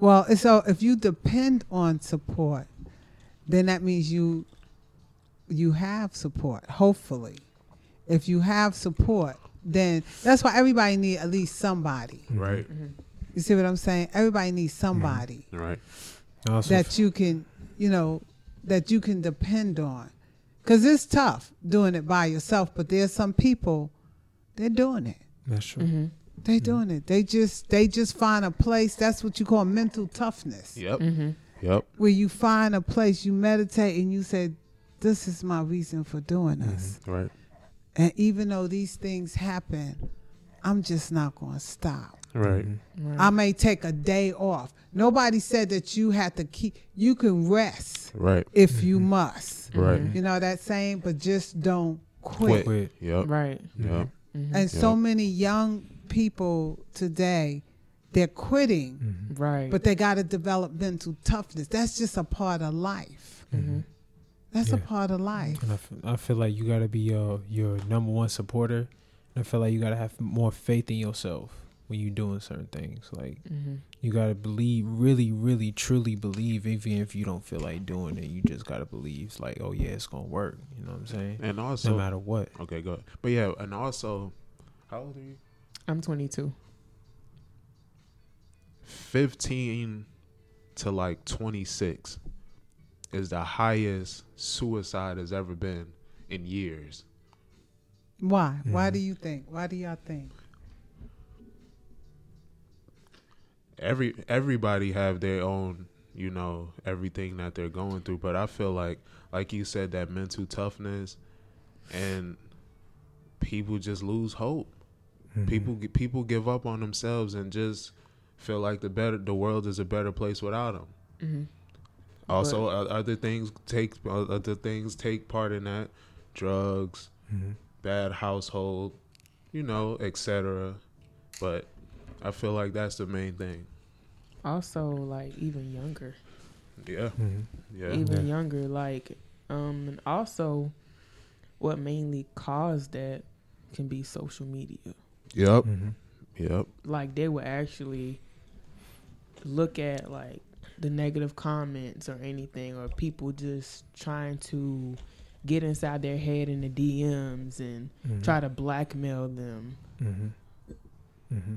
Well, so if you depend on support, then that means you you have support. Hopefully, if you have support, then that's why everybody need at least somebody. Right. Mm-hmm. You see what I'm saying? Everybody needs somebody Right. Also, that you can, you know, that you can depend on. Cause it's tough doing it by yourself, but there's some people they're doing it. that's true. Mm-hmm. They doing it. They just they just find a place. That's what you call mental toughness. Yep. Mm-hmm. Yep. where you find a place, you meditate, and you say, "This is my reason for doing this." Right. And even though these things happen, I'm just not going to stop. Right. Mm-hmm. Right. I may take a day off. Nobody said that you had to keep. You can rest Right. if you must. Right. Mhm. You know that saying, but just don't quit. Quit. Yep. Right. Yep. And so many young people today, they're quitting, Mm-hmm. Right. but they got to develop mental toughness. That's just a part of life. mm-hmm. That's a part of life. And I feel, feel like you gotta be your your number one supporter. And I feel like you gotta have more faith in yourself when you're doing certain things. Like Mm-hmm. you gotta believe, really, really, truly believe, even if you don't feel like doing it. You just gotta believe. It's like, oh yeah, it's gonna work. You know what I'm saying? And also, no matter what. okay, go. Ahead. But yeah, and also, how old are you? I'm 22. 15 to like 26 is the highest suicide has ever been in years. Why? Why Mhm. do you think? Why do y'all think? Every everybody have their own, you know, everything that they're going through, but I feel like like you said that mental toughness and people just lose hope. Mhm. People people give up on themselves and just feel like the better the world is a better place without them. Mm-hmm. Also, o- other things take other things take part in that, drugs, Mhm. bad household, you know, etc. But I feel like that's the main thing. Also, like even younger, Yeah, Mhm. yeah, even Yeah. younger, like um, and also, what mainly caused that can be social media. Yep, Mhm. Yep. like they would actually look at like the negative comments or anything or people just trying to get inside their head in the DMs and Mhm. try to blackmail them. Mm-hmm. Mm-hmm.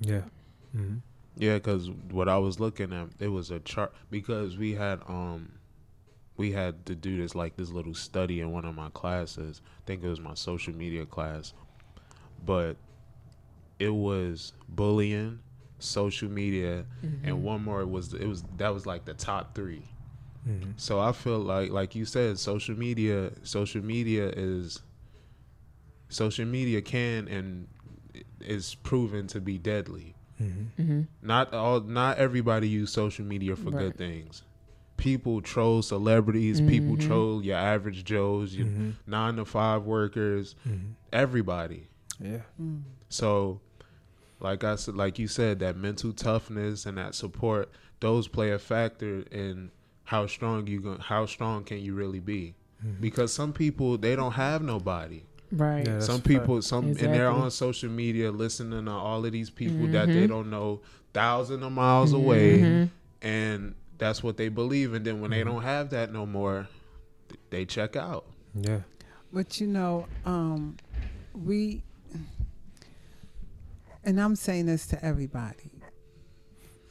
Yeah. Mm-hmm. Yeah, because what I was looking at, it was a chart because we had um, we had to do this like this little study in one of my classes. I think it was my social media class, but it was bullying, social media, Mm-hmm. and one more was it was that was like the top three. Mm-hmm. So I feel like, like you said, social media, social media is, social media can and is proven to be deadly. Mm-hmm. Mm-hmm. Not all, not everybody use social media for good things. People troll celebrities. People Mhm. troll your average Joes, your Mm-hmm. nine to five workers. Mm-hmm. Everybody. Yeah. Mm. So, like I said, like you said, that mental toughness and that support, those play a factor in how strong you going how strong can you really be? Mm-hmm. Because some people they don't have nobody. Right. Yeah. Some a people, some and they're on social media listening to all of these people that they Mhm. don't know thousands of miles away, Mhm. and that's what they believe. And then when they Mhm. don't have that no more, th- they check out. Yeah. But you know, um, we, and I'm saying this to everybody,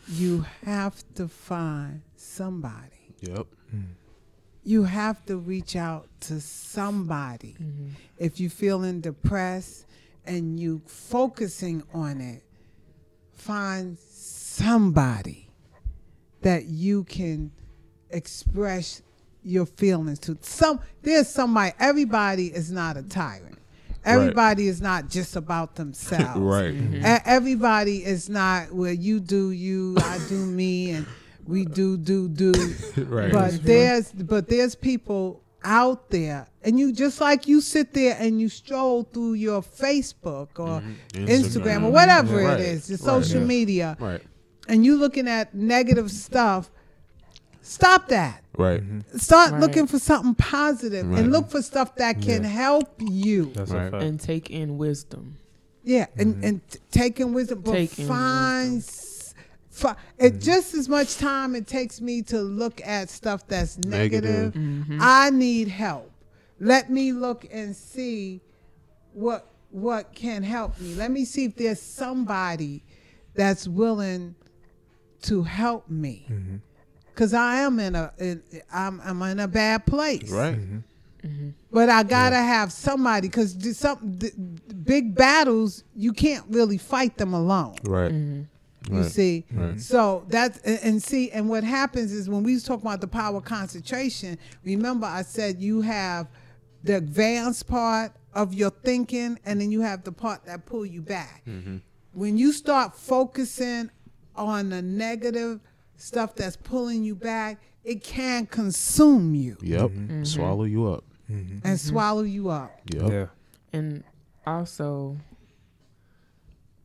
you have to find somebody. Yep. Mm. You have to reach out to somebody. Mhm. If you're feeling depressed and you focusing on it, find somebody that you can express your feelings to. Some there's somebody. Everybody is not a tyrant. Everybody is not just about themselves. right. Mhm. E- Everybody is not where you do you, I do me, and we do do do. right. But there's but there's people out there, and you just like you sit there and you stroll through your Facebook or Mhm. Instagram or whatever Right. it is, your Right. social Yeah. media, Right. and you looking at negative stuff. Stop that. Right. Mm-hmm. Start Right. looking for something positive Right. and look for stuff that can Yeah. help you. That's Right. And take in wisdom. Yeah, and Mhm. and t- taking wisdom, but Taking find. wisdom. s- Fi- it Mhm. just as much time it takes me to look at stuff that's negative. Negative. Mm-hmm. I need help. Let me look and see what what can help me. Let me see if there's somebody that's willing to help me. Mm-hmm. Cause I am in a in, I'm I'm in a bad place. Right. Mm-hmm. Mm-hmm. But I gotta have somebody because some the, big battles you can't really fight them alone. Right. Mm-hmm. You Right. see, Right. so that's and, and see, and what happens is when we was talking about the power concentration. Remember, I said you have the advanced part of your thinking, and then you have the part that pull you back. Mm-hmm. When you start focusing on the negative stuff that's pulling you back, it can consume you Yep. Mhm. Swallow you up. Mm-hmm. and Mhm. swallow you up. Yep. Yeah. And also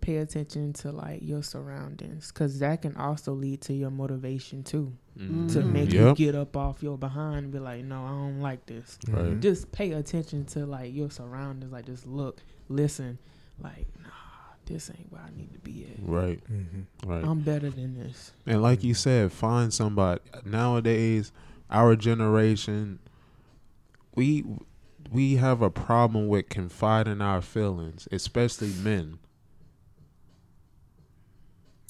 pay attention to like your surroundings because that can also lead to your motivation too Mhm. to make you get up off your behind and be like no i don't like this Mm-hmm. Right. just pay attention to like your surroundings like just look listen like nah this ain't where i need to be at Right. Mm-hmm. Right. i'm better than this And like you said, find somebody. Nowadays, our generation, we we have a problem with confiding our feelings, especially men.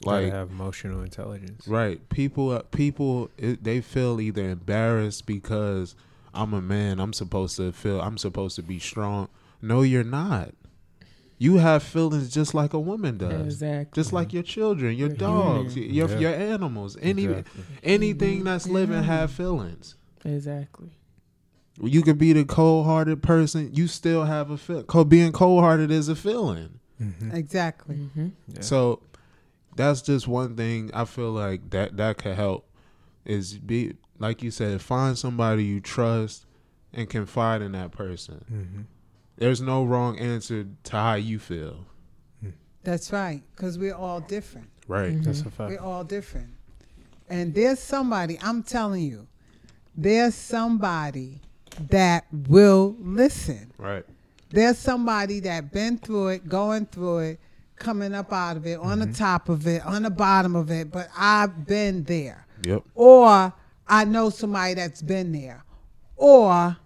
Gotta Like have emotional intelligence. right, people uh, people it, they feel either embarrassed because I'm a man, I'm supposed to feel I'm supposed to be strong. No, you're not. You have feelings just like a woman does. exactly Just like your children, your You're dogs, human. your Yeah. your animals, any Exactly. anything that's living Yeah. have feelings. exactly You could be the cold-hearted person, you still have a feel. Being cold-hearted is a feeling. Mm-hmm. Exactly. mm-hmm. Yeah. So that's just one thing I feel like that that could help is be like you said, find somebody you trust and confide in that person. Mm-hmm. There's no wrong answer to how you feel. That's right, because we're all different. Right. Mhm. That's a fact. We're all different. And there's somebody, I'm telling you, there's somebody that will listen. Right. There's somebody that been through it, going through it, coming up out of it, on the Mm-hmm. top of it, on the bottom of it, but I've been there. Yep. Or I know somebody that's been there. Or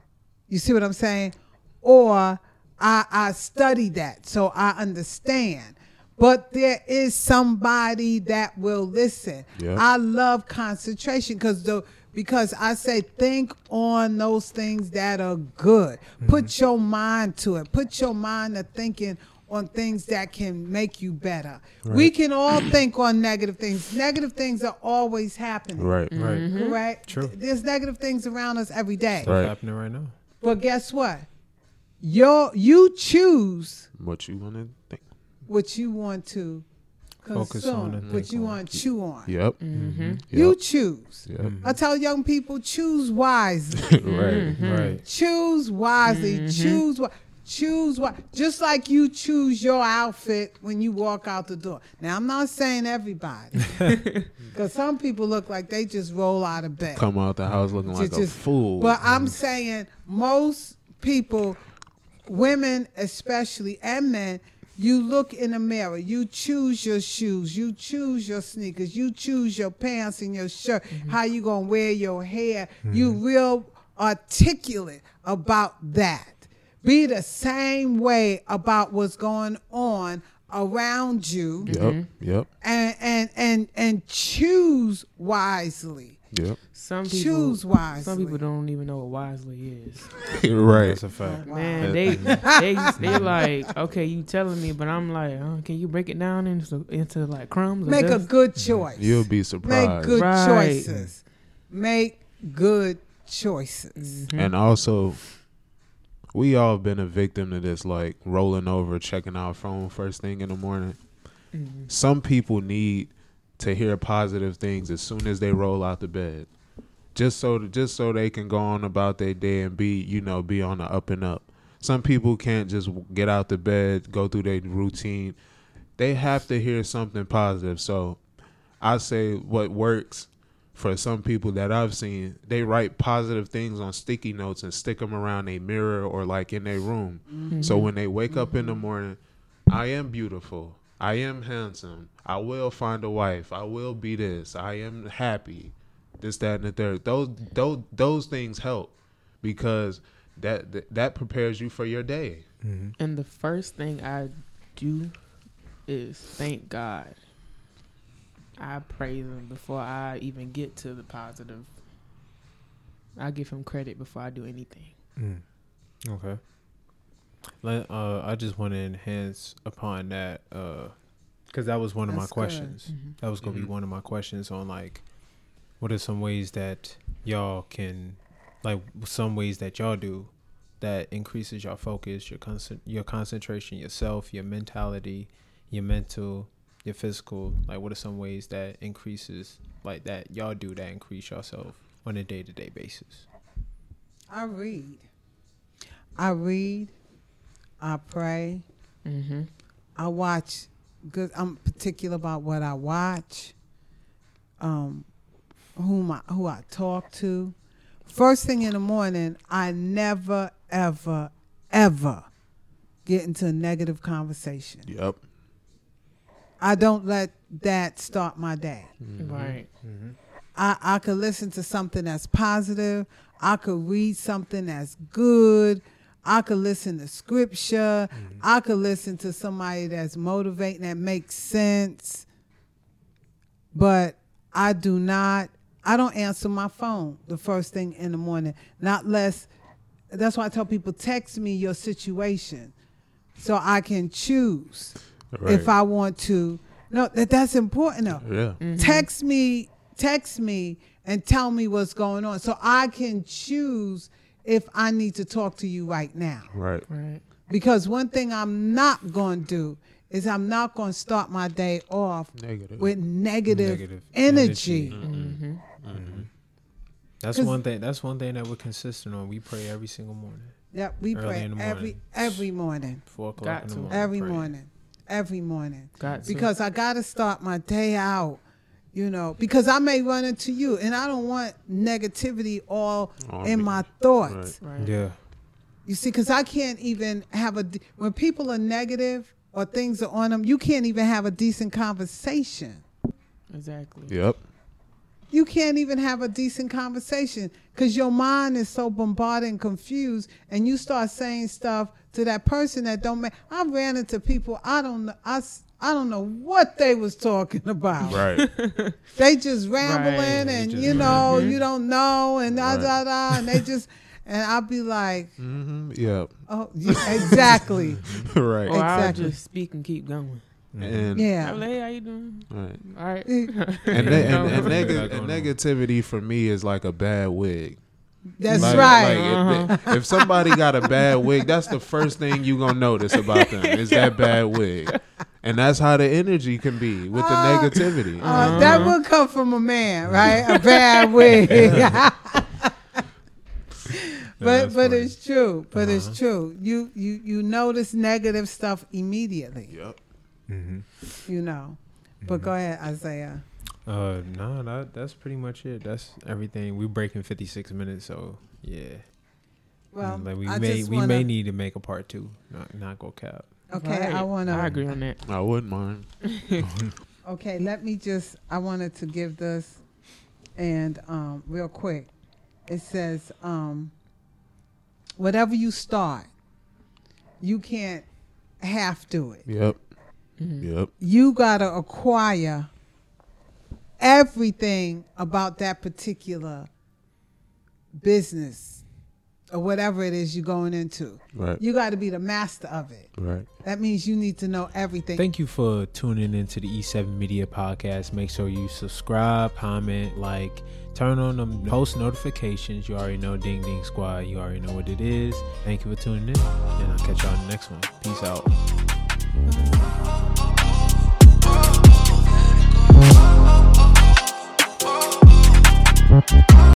you see what I'm saying? Or I I studied that so I understand. But there is somebody that will listen. Yeah. I love concentration because the because I say think on those things that are good. Mm-hmm. Put your mind to it. Put your mind to thinking on things that can make you better. We can all think on negative things. Negative things are always happening. Right. Right. Mm-hmm. Correct? True. There's negative things around us every day. Right. happening right now. But guess what? Your you choose What you want to think? what you want to Focus on and what you on. want to chew on. Yep. Mm-hmm. mm-hmm. Yep. You choose. Yep. Mm-hmm. I tell young people, choose wisely. right. Right. Mm-hmm. choose wisely. Choose what. Choose what. Just like you choose your outfit when you walk out the door. Now I'm not saying everybody, because some people look like they just roll out of bed. Come out the house looking like Just- a fool. But I'm saying most people, women especially, and men, you look in the mirror, you choose your shoes, you choose your sneakers, you choose your pants and your shirt, mm-hmm. how you gonna wear your hair. Mm-hmm. You real articulate about that. Be the same way about what's going on around you Yep. Mm-hmm. Yep. and and and and choose wisely. Yep. Some people, Choose wisely. some people don't even know what wisely is. right. That's a fact. Man, they they they like, okay, you telling me, but I'm like, uh, can you break it down into into like crumbs? or Make a good choice. You'll be surprised. Make good Right. choices. Make good choices. Mhm. And also, we all been a victim to this, like rolling over, checking our phone first thing in the morning. Mhm. Some people need to hear positive things as soon as they roll out the bed, just so just so they can go on about their day and be, you know, be on the up and up. Some people can't just get out the bed, go through their routine. They have to hear something positive. So, I say what works for some people that I've seen, they write positive things on sticky notes and stick them around a mirror or like in their room. So mm-hmm. when they wake up in the morning, I am beautiful. I am handsome. I will find a wife. I will be this. I am happy. This, that, and the third. Those, those, those things help because that that, that prepares you for your day. And the first thing I do is thank God. I praise Him before I even get to the positive. I give Him credit before I do anything. Mm. Okay. Let, uh, I just want to enhance upon that because that was one of my That's good. questions. That was gonna Mhm. be one of my questions on like, what are some ways that y'all can, like, some ways that y'all do that increases your focus, your concent, your concentration, yourself, your mentality, your mental, your physical. Like, what are some ways that increases like that y'all do that increase yourself on a day to day basis? I read. I read. I pray. Mm-hmm. I watch. Good. I'm particular about what I watch. Um, whom I who I talk to. First thing in the morning, I never, ever, ever get into a negative conversation. Yep. I don't let that start my day. Right. I, I could listen to something that's positive. I could read something that's good. I could listen to scripture. Mm. I could listen to somebody that's motivating that makes sense. But I do not, I don't answer my phone the first thing in the morning. Not less, that's why I tell people text me your situation so I can choose Right. if I want to. No, that, that's important though yeah. Mm-hmm. text me text me and tell me what's going on so i can choose if i need to talk to you right now Right. Right. because one thing i'm not going to do is i'm not going to start my day off Negative. with negative, Negative energy, energy. Mm-hmm. That's 'Cause- one thing. That's one thing that we're consistent on. We pray every single morning, yep we Early pray every every morning four o'clock Got in the morning. every pray. morning every morning Got to. because I got to start my day out, you know, because I may run into you and I don't want negativity all On in me. my thoughts. Right. Yeah. You see, because I can't even have a, when people are negative, or things are on them, you can't even have a decent conversation. Exactly. Yep. You can't even have a decent conversation because your mind is so bombarded and confused, and you start saying stuff to that person that don't make. I ran into people I don't know. I, s- I don't know what they was talking about. Right. They just rambling, Right. and just- you know, Mhm. you don't know, and da Right. da da, and they just, and I'll be like, mm-hmm. Yep. oh, yeah, exactly, right. Or I'll Exactly. just speak and keep going. And yeah. like, hey, how you doing? All right. All right. And, ne- and, and, neg- and negativity for me is like a bad wig. That's Like- right. like, if, if somebody got a bad wig, that's the first thing you gonna notice about them is that bad wig, and that's how the energy can be with the Uh, negativity. Uh, that Uh-huh. would come from a man, right? A bad wig. but that's but funny. it's true. But Uh-huh. it's true. You you you notice negative stuff immediately. yep. Mm-hmm. You know. But go ahead, Isaiah. Uh, no, that that's pretty much it. That's everything. We're breaking fifty six minutes, so yeah. Well, like we I may just we wanna, may need to make a part two. Not not go cap. Okay, I want to. I agree on that. I wouldn't mind. Okay, let me just. I wanted to give this, and um, real quick, it says, um, whatever you start, you can't half do it. Yep. Mhm. Yep. you got to acquire everything about that particular business or whatever it is you're going into. Right. You got to be the master of it. Right. That means you need to know everything. Thank you for tuning into the E7 Media Podcast. Make sure you subscribe, comment, like, turn on the post notifications. You already know Ding Ding Squad. You already know what it is. Thank you for tuning in, and I'll catch y'all in the next one. Peace out.